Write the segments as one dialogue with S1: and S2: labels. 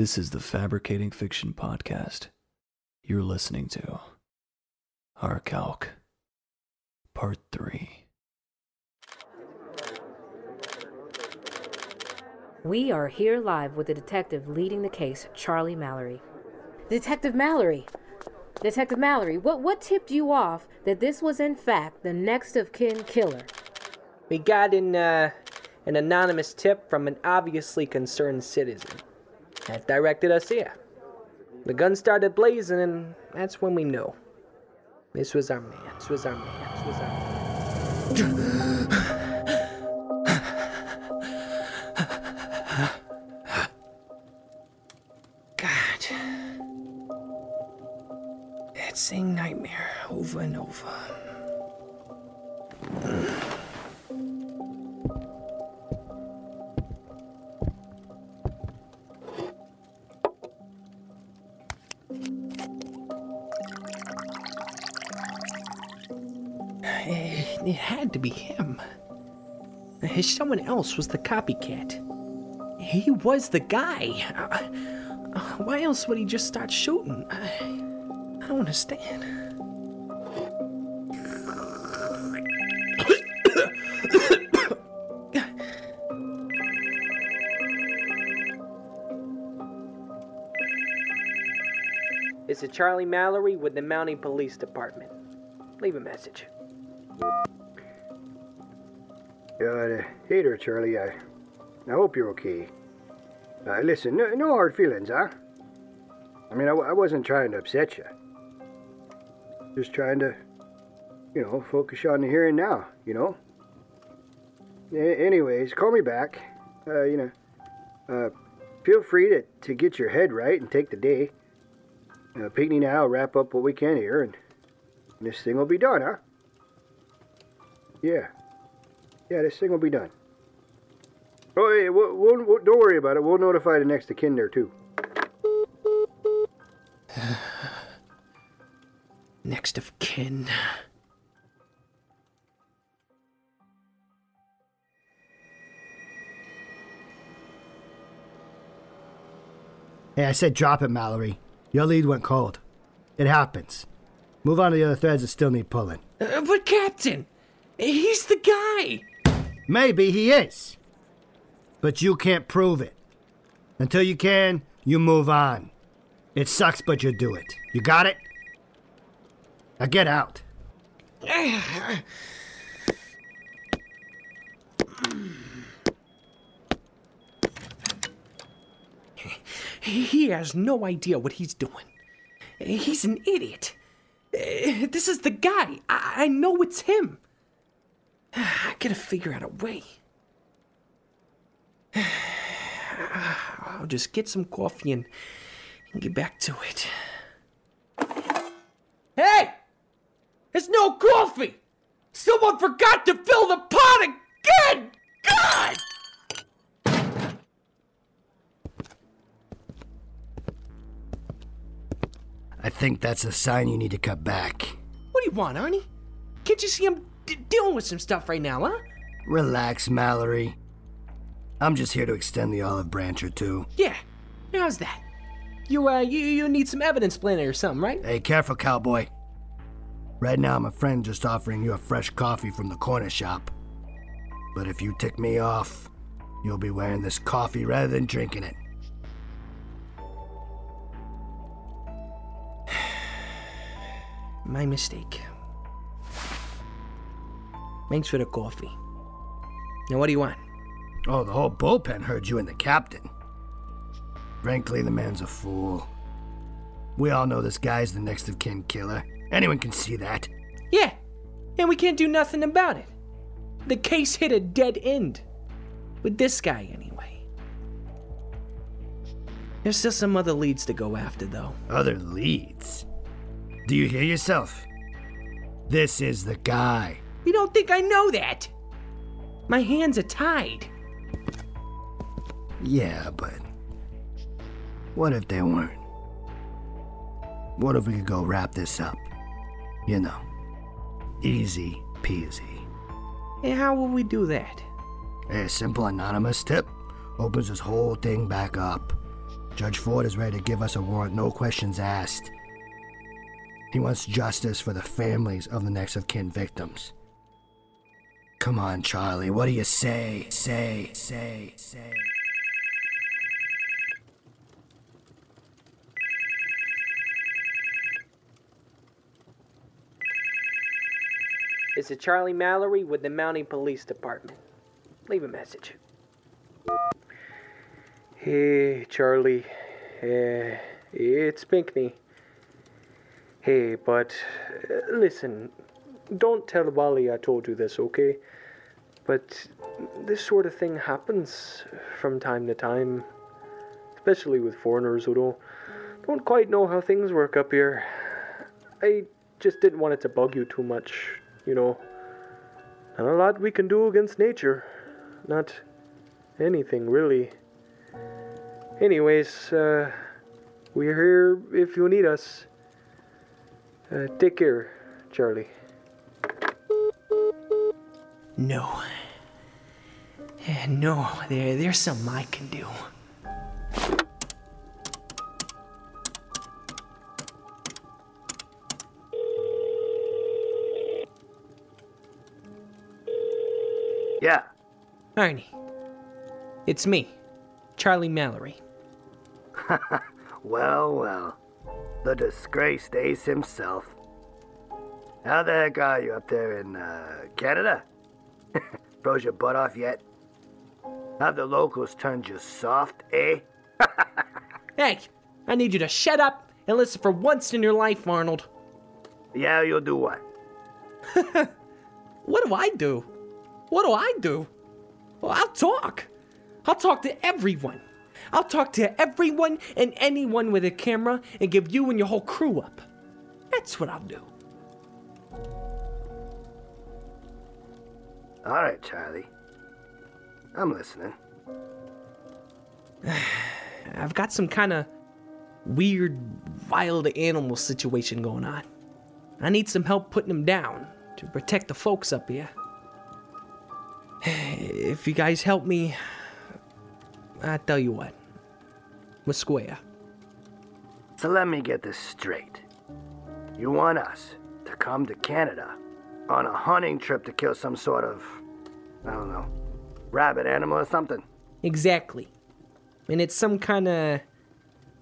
S1: This is the Fabricating Fiction podcast. You're listening to Arkelk, Part 3.
S2: We are here live with the detective leading the case, Charlie Mallory. Detective Mallory! Detective Mallory, what, what tipped you off that this was in fact the next of kin killer?
S3: We got an, uh, an anonymous tip from an obviously concerned citizen. That directed us here. The gun started blazing, and that's when we knew. This was our man. This was our man. This was our man. God. That same nightmare over and over. Be him. Someone else was the copycat. He was the guy. Uh, why else would he just start shooting? I, don't understand. It's a Charlie Mallory with the Mountie Police Department. Leave a message.
S4: Uh, hey there, Charlie. I, I hope you're okay. Uh, listen, no, no hard feelings, huh? I mean, I wasn't trying to upset you. Just trying to, you know, focus on the here and now, you know? A- anyways, call me back. Uh, you know, uh, feel free to, to get your head right and take the day. Uh, Pinkney and I'll wrap up what we can here, and this thing will be done, huh? Yeah. Yeah, this thing will be done. Oh, hey, we'll, we'll, we'll- don't worry about it. We'll notify the next of kin there, too.
S3: Next of kin.
S5: Hey, I said drop it, Mallory. Your lead went cold. It happens. Move on to the other threads that still need pulling.
S3: Uh, but Captain, he's the guy.
S5: Maybe he is. But you can't prove it. Until you can, you move on. It sucks, but you do it. You got it? Now get out.
S3: He has no idea what he's doing. He's an idiot. This is the guy. I, I know it's him. I gotta figure out a way. I'll just get some coffee and, and get back to it. Hey! There's no coffee! Someone forgot to fill the pot again! God!
S5: I think that's a sign you need to cut back.
S3: What do you want, Arnie? Can't you see I'm d- dealing with some stuff right now, huh?
S5: Relax, Mallory. I'm just here to extend the olive branch or two.
S3: Yeah. How's that? You uh, you you need some evidence planted or something, right?
S5: Hey, careful, cowboy. Right now, my friend just offering you a fresh coffee from the corner shop. But if you tick me off, you'll be wearing this coffee rather than drinking it.
S3: My mistake. Thanks for the coffee. Now, what do you want?
S5: Oh, the whole bullpen heard you and the captain. Frankly, the man's a fool. We all know this guy's the next of kin killer. Anyone can see that.
S3: Yeah, and we can't do nothing about it. The case hit a dead end. With this guy, anyway. There's still some other leads to go after, though.
S5: Other leads. Do you hear yourself? This is the guy.
S3: You don't think I know that? My hands are tied.
S5: Yeah, but. What if they weren't? What if we could go wrap this up? You know, easy peasy.
S3: And how will we do that?
S5: A simple anonymous tip opens this whole thing back up. Judge Ford is ready to give us a warrant, no questions asked. He wants justice for the families of the next of kin victims. Come on, Charlie, what do you say? Say, say, say.
S6: This is Charlie Mallory with the Mounting Police Department. Leave a message. Hey, Charlie. Uh, it's Pinkney. Hey, but uh, listen, don't tell Wally I told you this, okay? But this sort of thing happens from time to time, especially with foreigners who don't don't quite know how things work up here. I just didn't want it to bug you too much, you know. Not a lot we can do against nature. Not anything, really. Anyways, uh, we're here if you need us. Uh, take care, Charlie.
S3: No. Eh, No, there, there's something I can do.
S5: Yeah,
S3: Arnie. It's me, Charlie Mallory.
S5: well, well. The disgraced ace himself. How the heck are you up there in, uh, Canada? Froze your butt off yet? Have the locals turned you soft, eh?
S3: Hey, I need you to shut up and listen for once in your life, Arnold.
S5: Yeah, you'll do what?
S3: What do I do? What do I do? Well, I'll talk. I'll talk to everyone. I'll talk to everyone and anyone with a camera and give you and your whole crew up. That's what I'll do.
S5: All right, Charlie. I'm listening.
S3: I've got some kind of weird wild animal situation going on. I need some help putting them down to protect the folks up here. If you guys help me, I tell you what, we're square.
S5: So let me get this straight. You want us to come to Canada on a hunting trip to kill some sort of, I don't know, rabbit animal or something?
S3: Exactly. And it's some kind of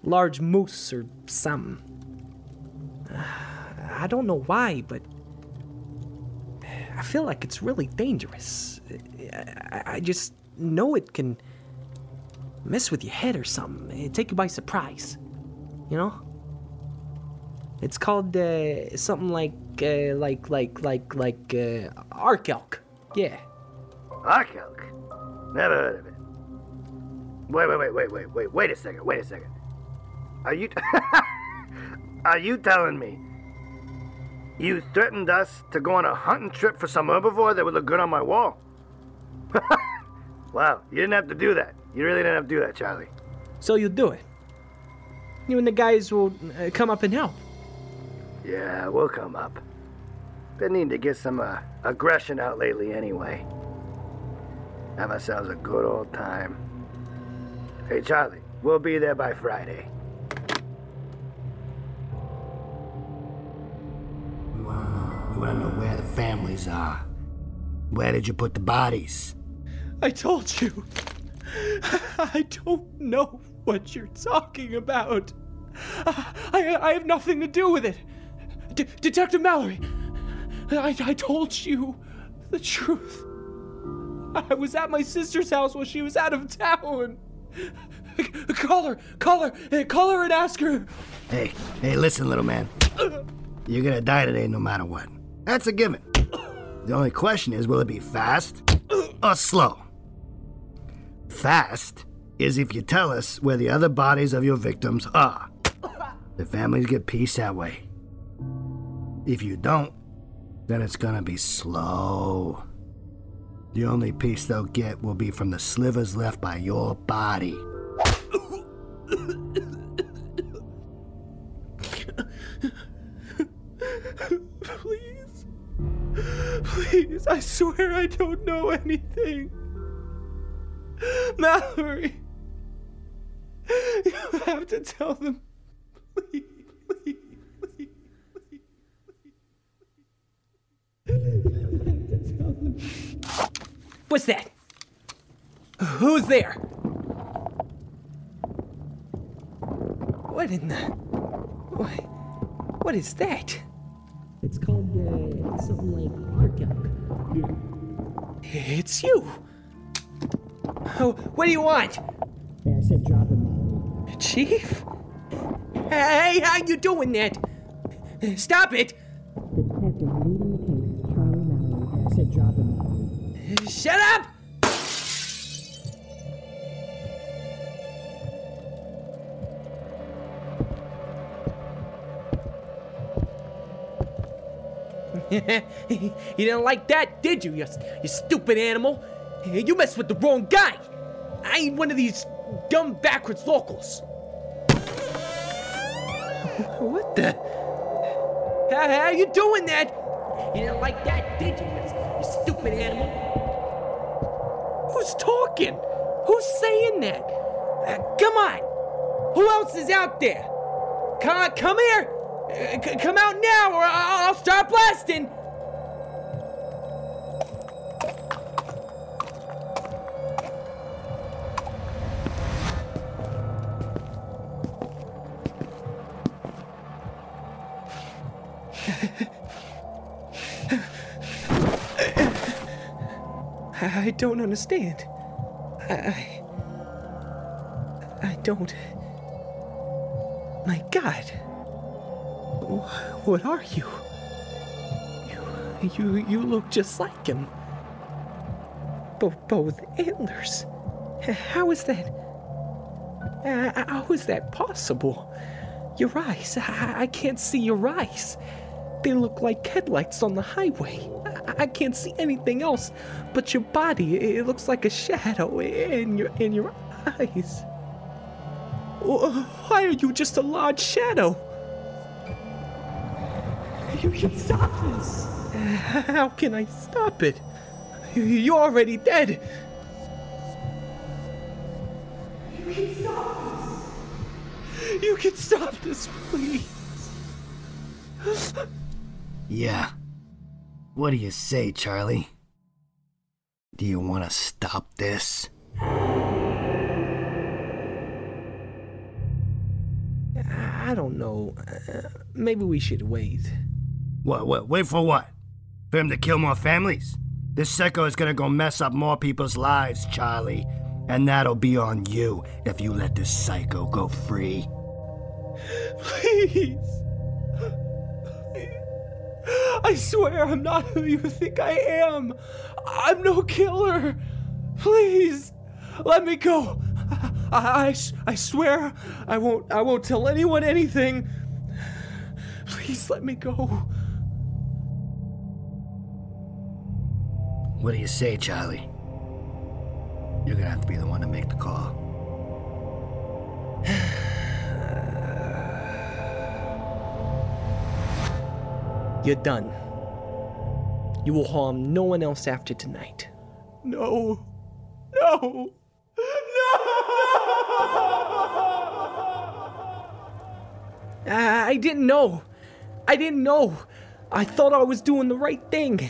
S3: large moose or something. I don't know why, but I feel like it's really dangerous. I, just know it can mess with your head or something, It'd take you by surprise. You know? It's called uh, something like, uh, like, like, like, like, uh, arc elk. Yeah.
S5: Ark elk? Never heard of it. Wait, wait, wait, wait, wait, wait, wait a second, wait a second. Are you. Are you telling me you threatened us to go on a hunting trip for some herbivore that would look good on my wall? wow, you didn't have to do that. You really didn't have to do that, Charlie.
S3: So you do it. You and the guys will uh, come up and help.
S5: Yeah, we'll come up. Been needing to get some uh, aggression out lately anyway. Have ourselves a good old time. Hey, Charlie, we'll be there by Friday. We wanna, we wanna know where the families are. Where did you put the bodies?
S3: I told you. I don't know what you're talking about. I, I have nothing to do with it. D- Detective Mallory, I, I told you the truth. I was at my sister's house while she was out of town. Call her, call her, call her and ask her.
S5: Hey, hey, listen, little man. You're gonna die today no matter what. That's a given. The only question is will it be fast or slow? Fast is if you tell us where the other bodies of your victims are. The families get peace that way. If you don't, then it's gonna be slow. The only peace they'll get will be from the slivers left by your body.
S3: Please. Please, I swear I don't know anything. Mallory.
S7: You have to tell them. Please, please,
S3: What's that? Who's there? What in the. What, what is that?
S8: It's called uh, something like gallery.
S3: It's you. Oh, what do you want?
S8: Yeah, I said drop it.
S3: Chief? Hey, how you doing that? Stop it! Shut up! you didn't like that, did you, you, you stupid animal? You messed with the wrong guy. I ain't one of these dumb backwards locals. What the? How, how you doing that? You didn't like that, did you, you, you stupid animal? Who's saying that? Uh, come on. Who else is out there? Come, come here. Uh, c- come out now, or I'll, I'll start blasting. I don't understand. I. I don't. My God. What are you? You. You, you look just like him. Bo- both antlers. How is that? Uh, how is that possible? Your eyes. I, I can't see your eyes. They look like headlights on the highway. I, can't see anything else but your body. It looks like a shadow in your in your eyes. Why are you just a large shadow? You can stop this. How can I stop it? You're already dead. You can stop this. You can stop this, please.
S5: Yeah. What do you say, Charlie? Do you want to stop this?
S3: I don't know. Uh, maybe we should wait.
S5: What, what, wait for what? For him to kill more families? This psycho is gonna go mess up more people's lives, Charlie. And that'll be on you if you let this psycho go free.
S7: Please. I swear I'm not who you think I am. I'm no killer. Please, let me go. I, I, I swear I won't I won't tell anyone anything. Please let me go.
S5: What do you say, Charlie? You're gonna have to be the one to make the call.
S3: You're done. You will harm no one else after tonight.
S7: No. No.
S3: I, I didn't know. I didn't know. I thought I was doing the right thing.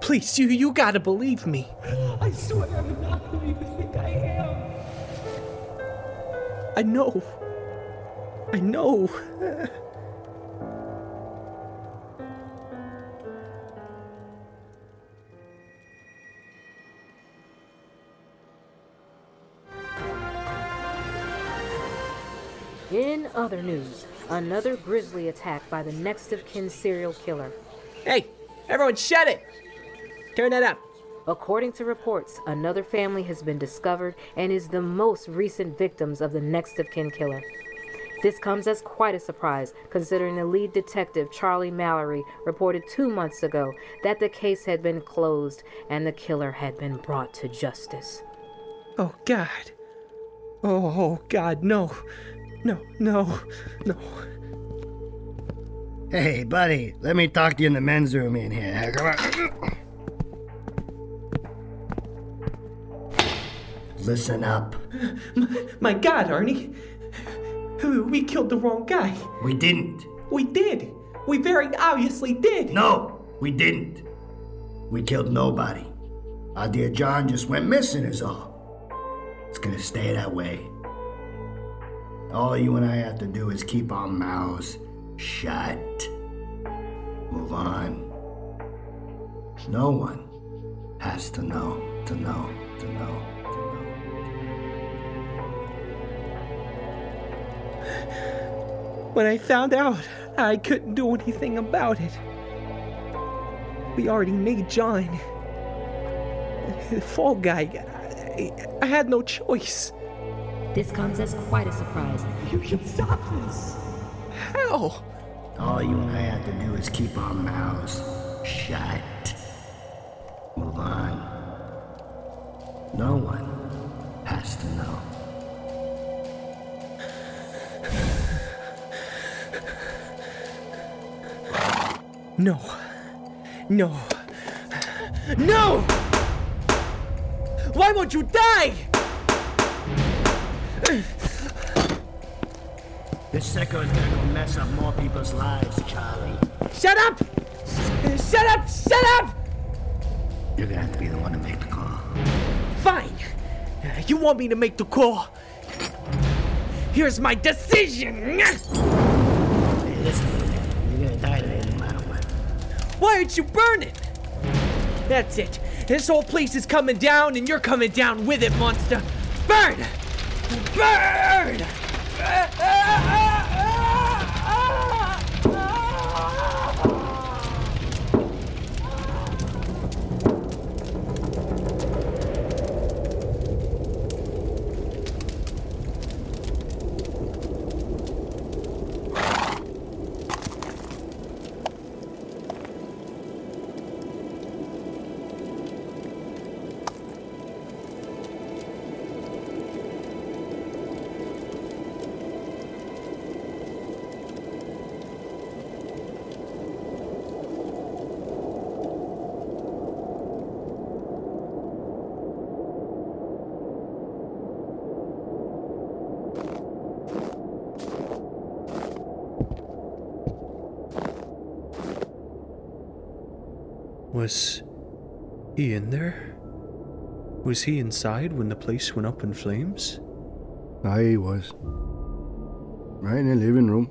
S3: Please, you you gotta believe me.
S7: I swear I'm not who you think I am.
S3: I know. I know.
S2: other news, another grisly attack by the next of kin serial killer.
S3: Hey, everyone, shut it! Turn that up.
S2: According to reports, another family has been discovered and is the most recent victims of the next of kin killer. This comes as quite a surprise, considering the lead detective, Charlie Mallory, reported two months ago that the case had been closed and the killer had been brought to justice.
S3: Oh, God. Oh, oh, God, no. No, no, no.
S5: Hey, buddy, let me talk to you in the men's room in here. Come on. Listen up.
S3: My God, Arnie. We killed the wrong guy.
S9: We didn't.
S3: We did. We very obviously did.
S9: No, we didn't. We killed nobody. Our dear John just went missing, is all. It's gonna stay that way. All you and I have to do is keep our mouths shut. Move on. No one has to know, to know, to know, to know.
S3: When I found out, I couldn't do anything about it. We already made John the fall guy. I, I had no choice.
S2: This comes as quite a surprise.
S3: You can stop this. How?
S9: All you and I have to do is keep our mouths shut. Move on. No one has to know.
S3: No. No. No! Why won't you die?
S9: This sicko is gonna go mess up more people's lives, Charlie.
S3: Shut up! Shut up! Shut up!
S9: You're gonna have to be the one to make the call.
S3: Fine. Uh, you want me to make the call? Here's my decision.
S9: Hey, listen, you're gonna die today no matter what.
S3: Why aren't you burning? That's it. This whole place is coming down, and you're coming down with it, monster. Burn! Burn!
S1: Was he in there? Was he inside when the place went up in flames?
S5: He was. Right in the living room.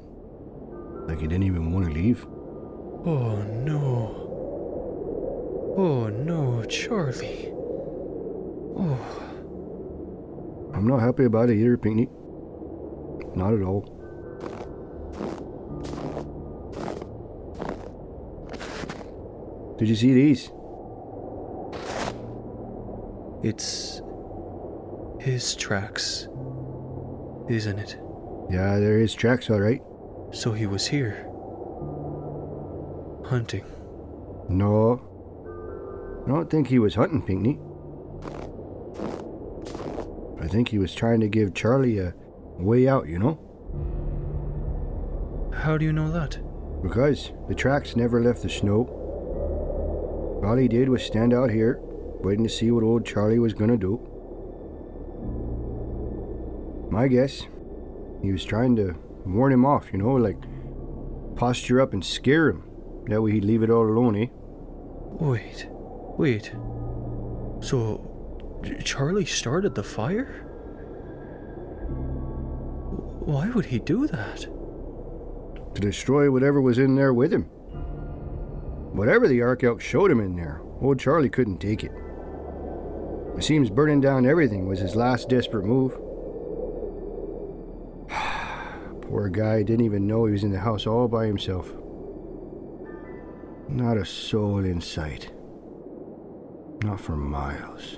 S5: Like he didn't even want to leave.
S1: Oh no. Oh no, Charlie. Oh,
S5: I'm not happy about it either, Pinkney. Not at all. Did you see these?
S1: it's his tracks, isn't it?
S5: Yeah, there is tracks, all right.
S1: So he was here. Hunting.
S5: No. I don't think he was hunting Pinkney. I think he was trying to give Charlie a way out, you know?
S1: How do you know that?
S5: Because the tracks never left the snow. All he did was stand out here, waiting to see what old Charlie was gonna do. My guess, he was trying to warn him off, you know, like posture up and scare him. That way he'd leave it all alone, eh?
S1: Wait, wait. So, Charlie started the fire? Why would he do that?
S5: To destroy whatever was in there with him. Whatever the Ark Elk showed him in there, old Charlie couldn't take it. It seems burning down everything was his last desperate move. Poor guy didn't even know he was in the house all by himself. Not a soul in sight. Not for miles.